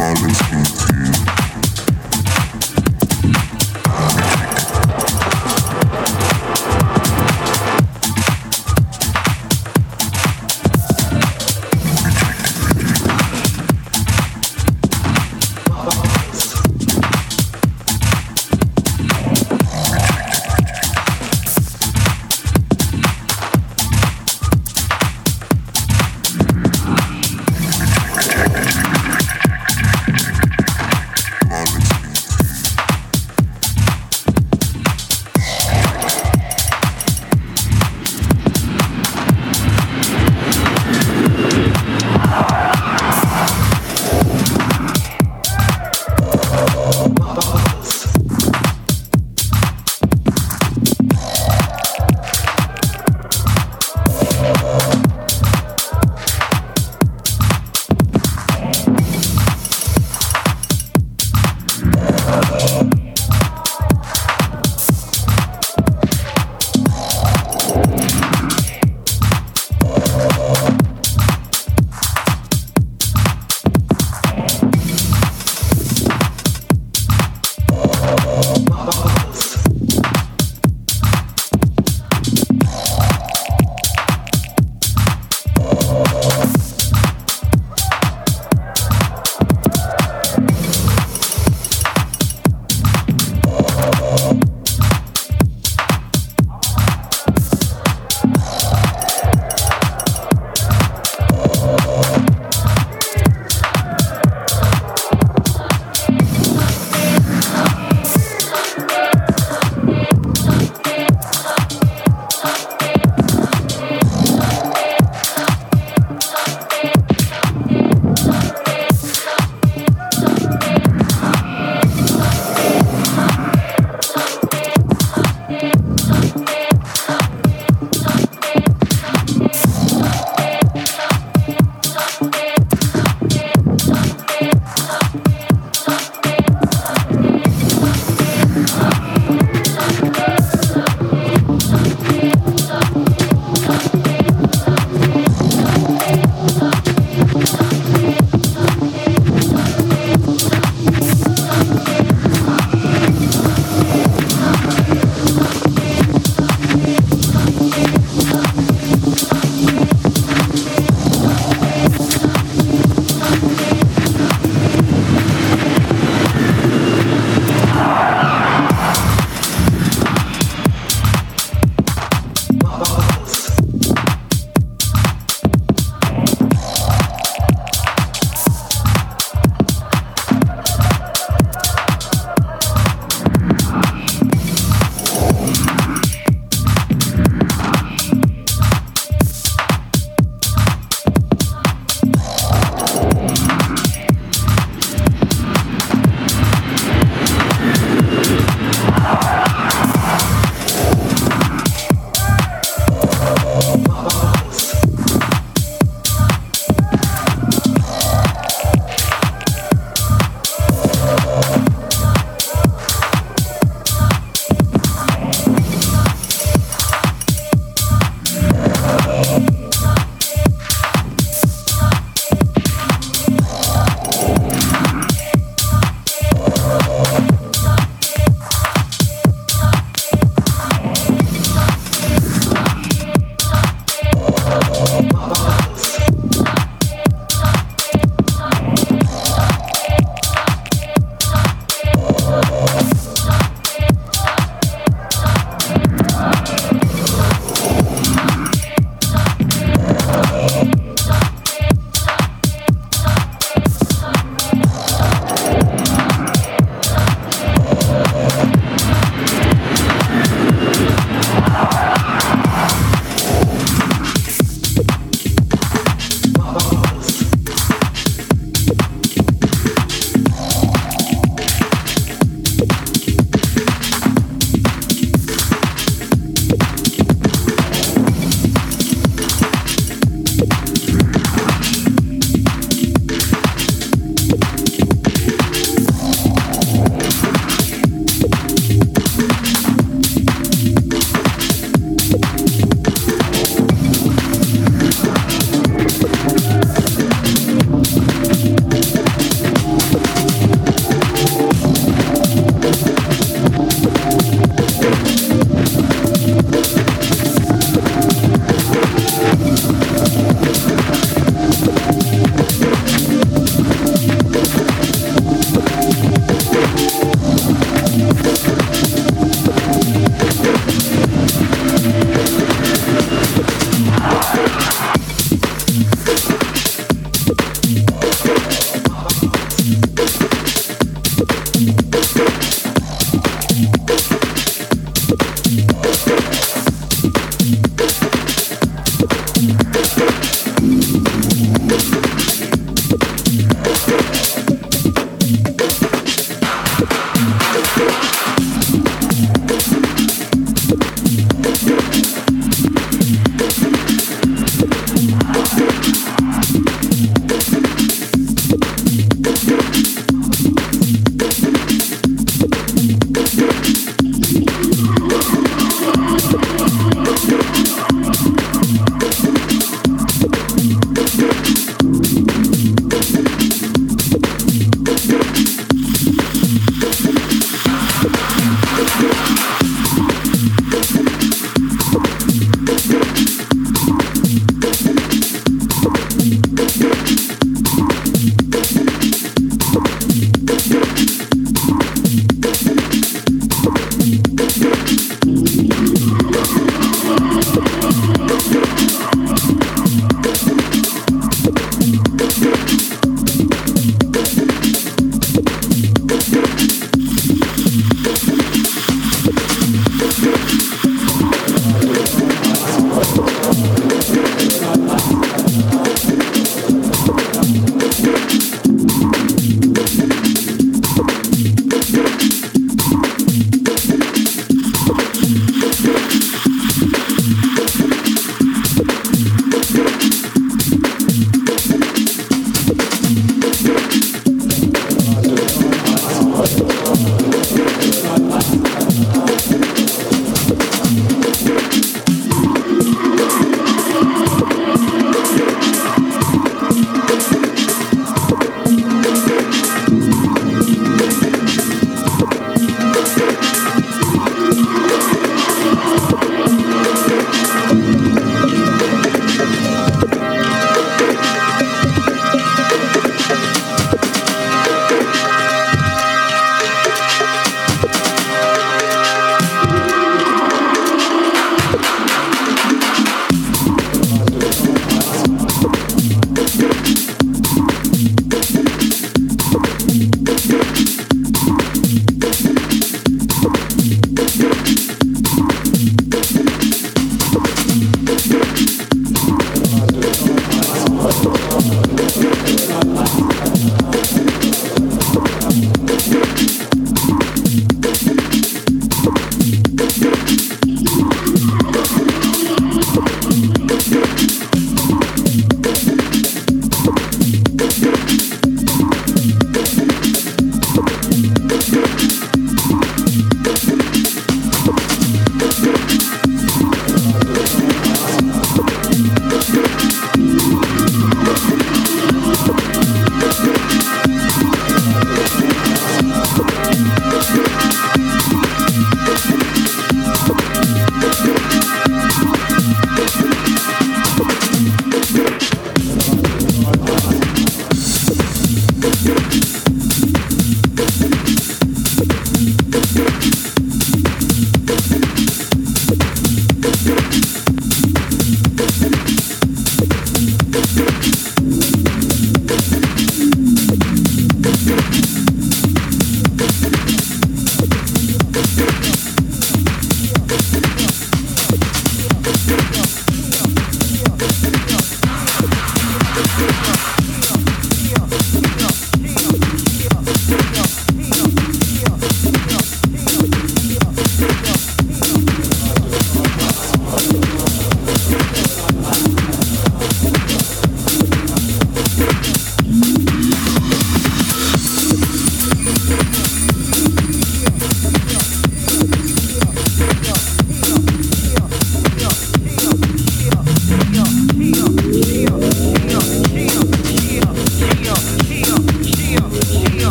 my rescue team.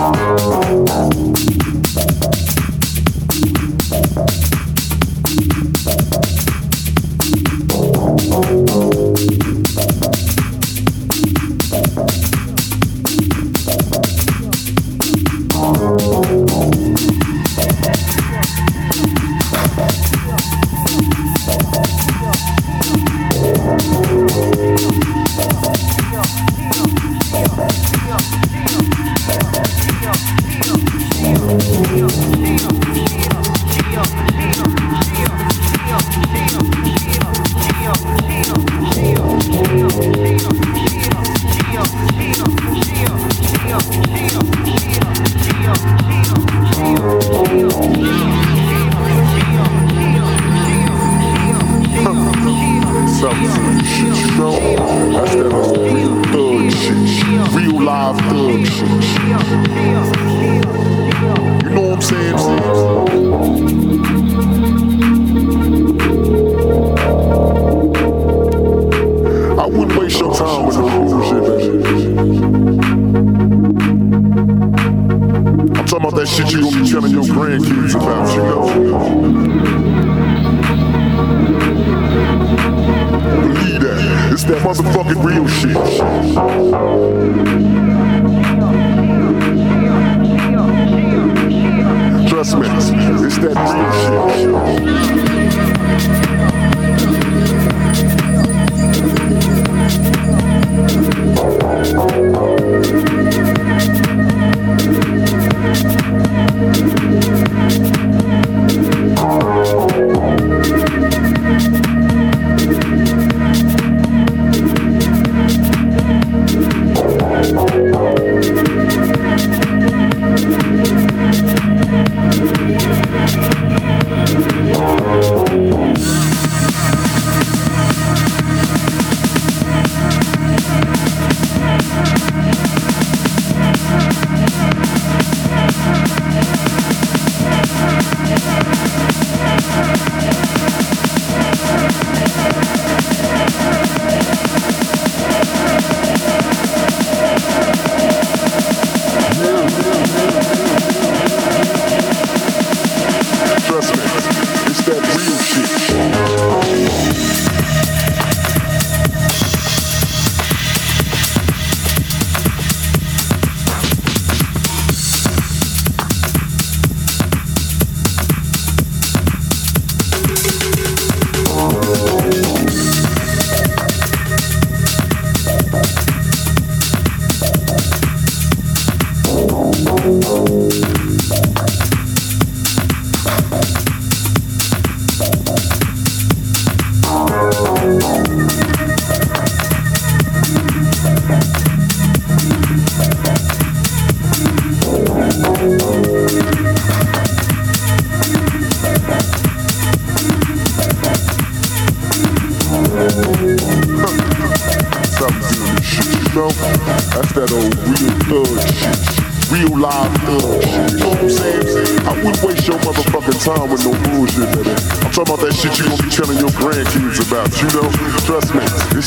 Thank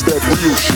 that real shit.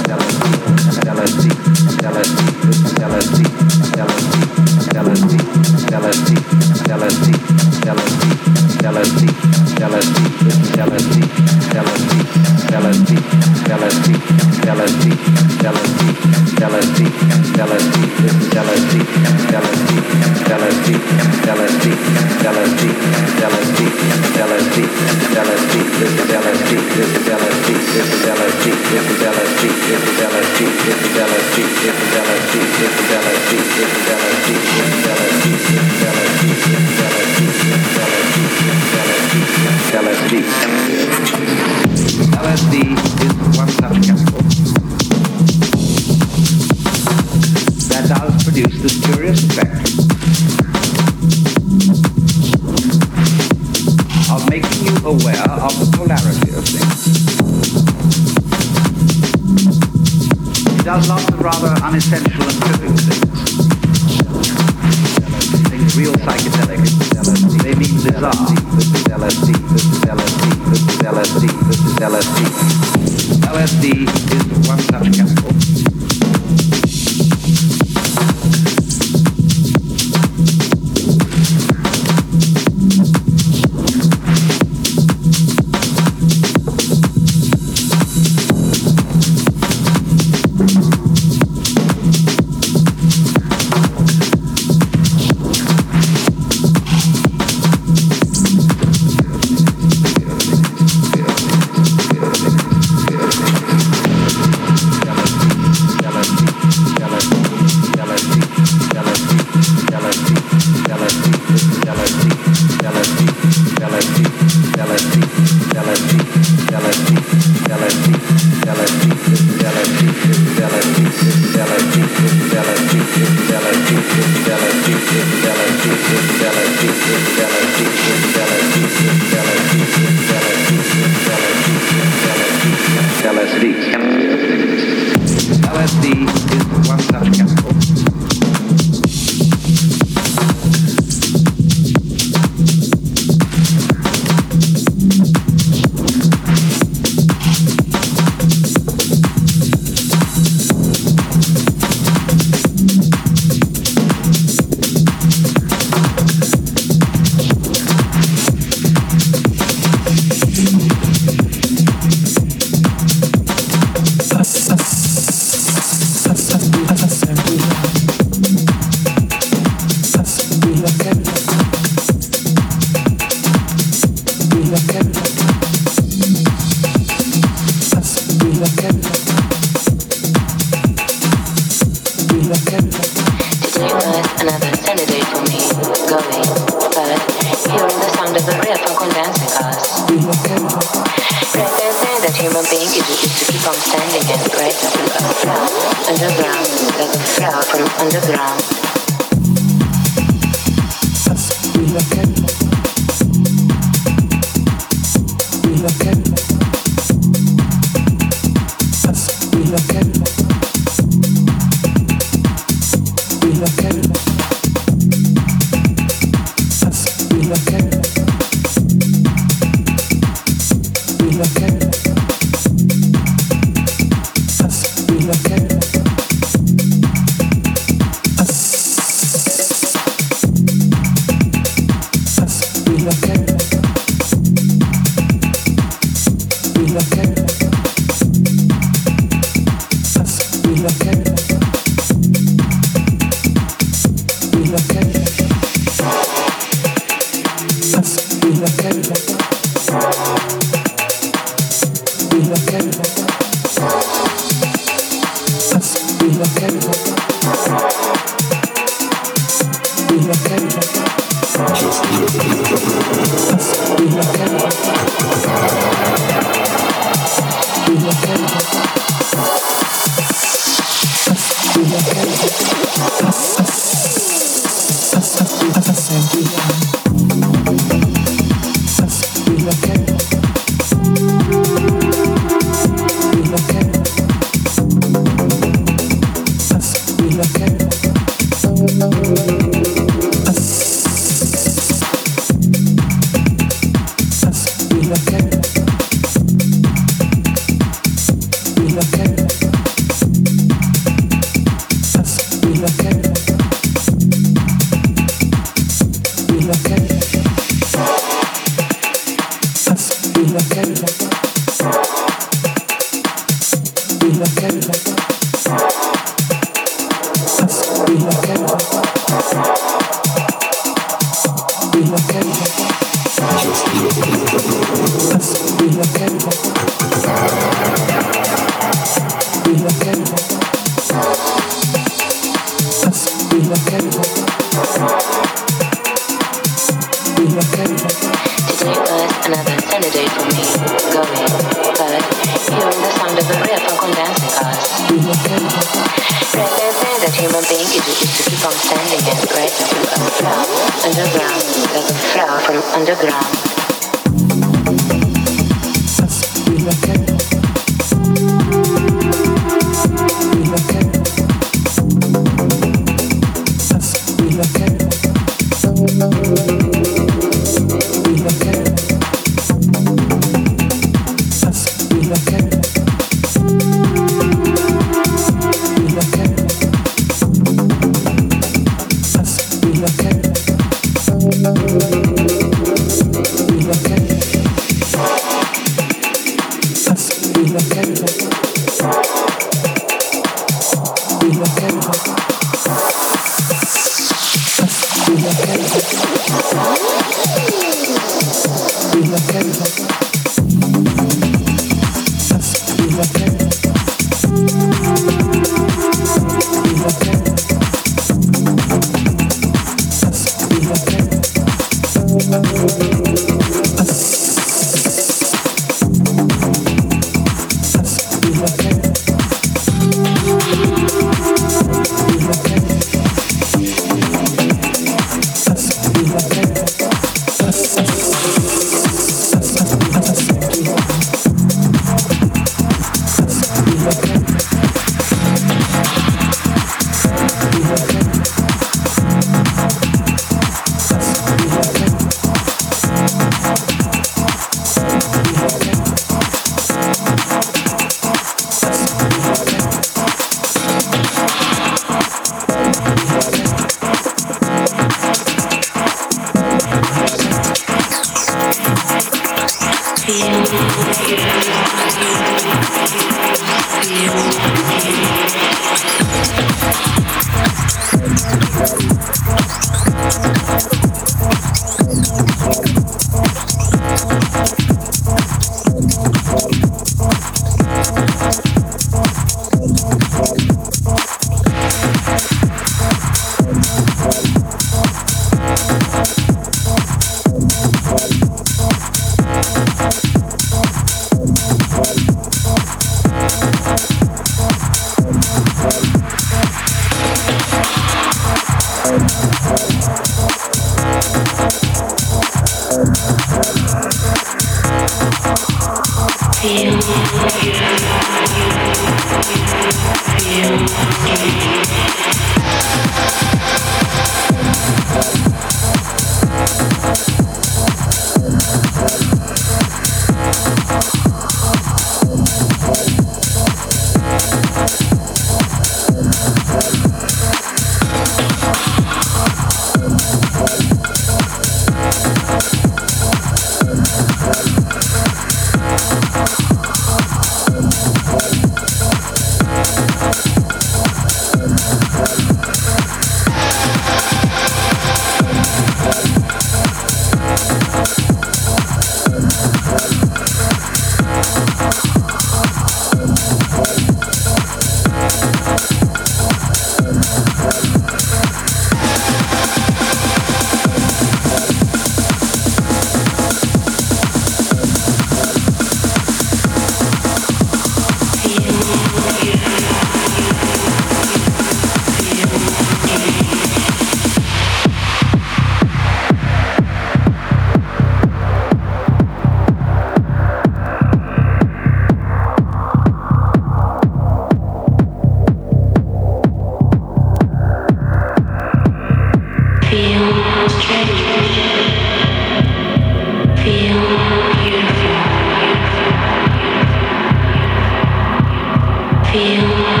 Feel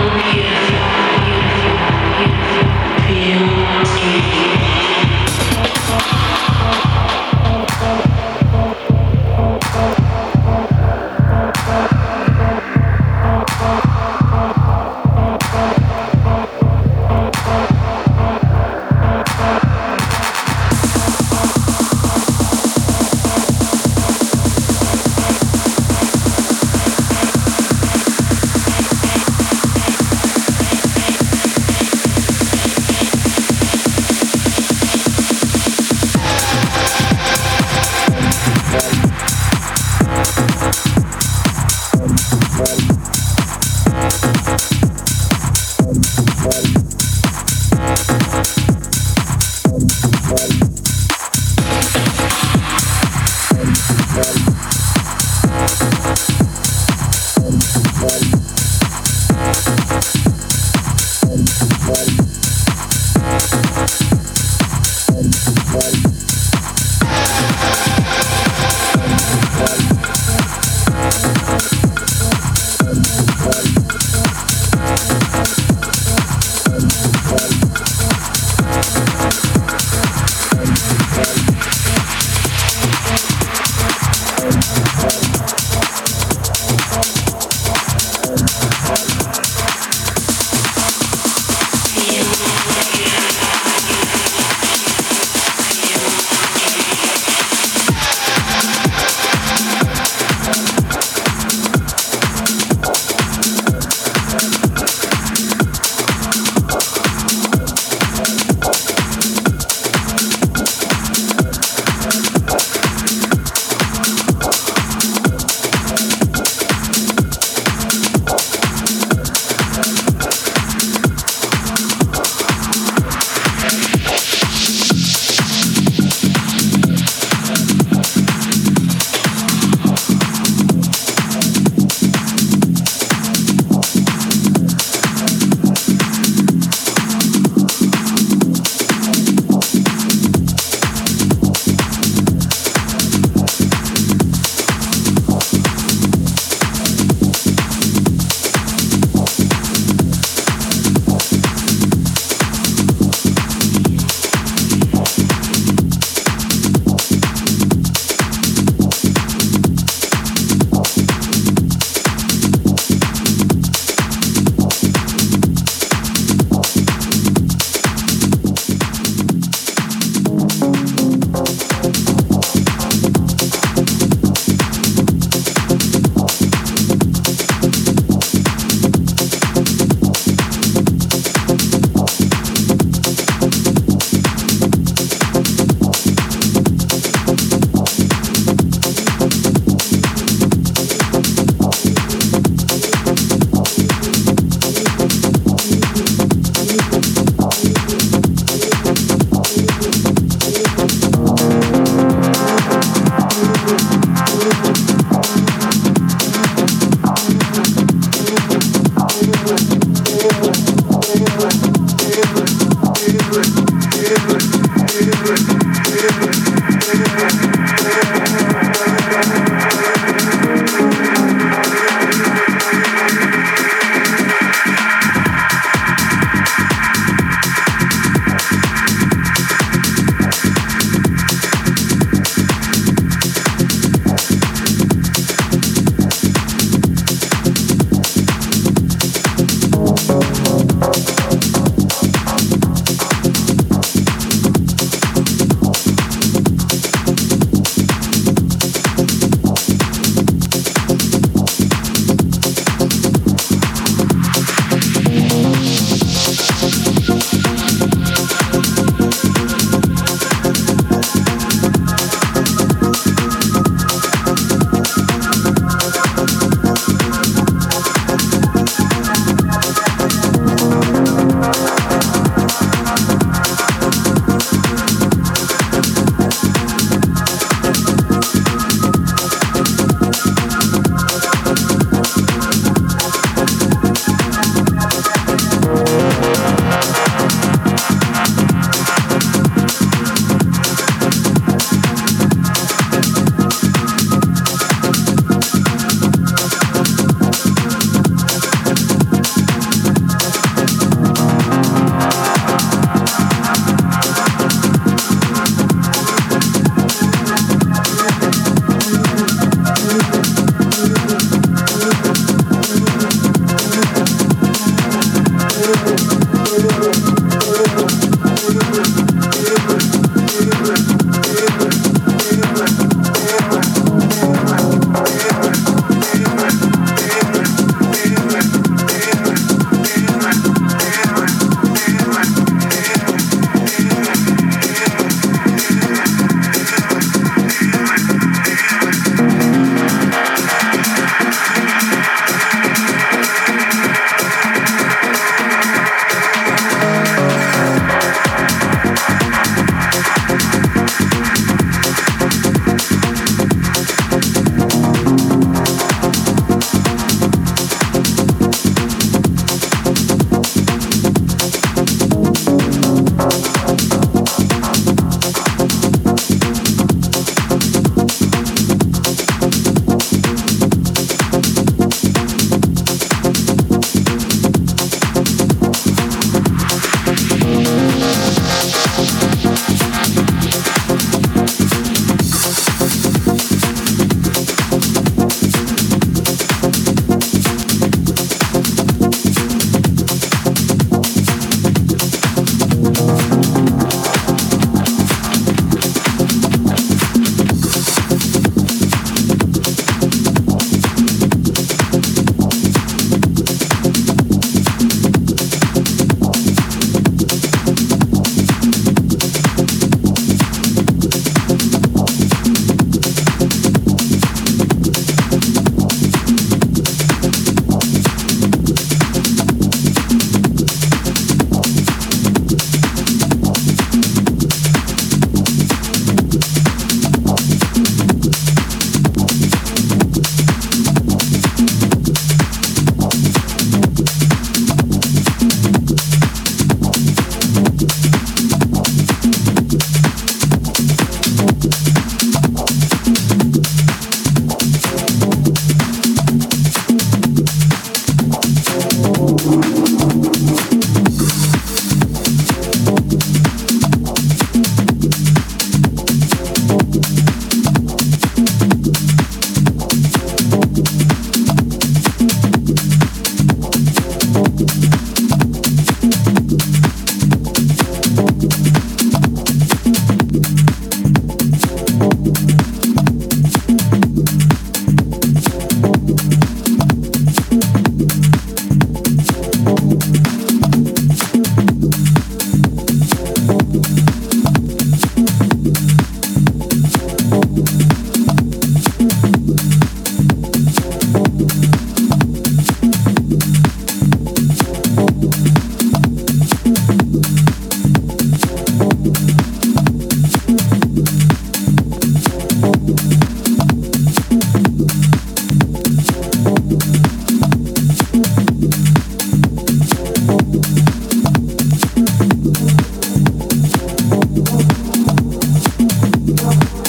know.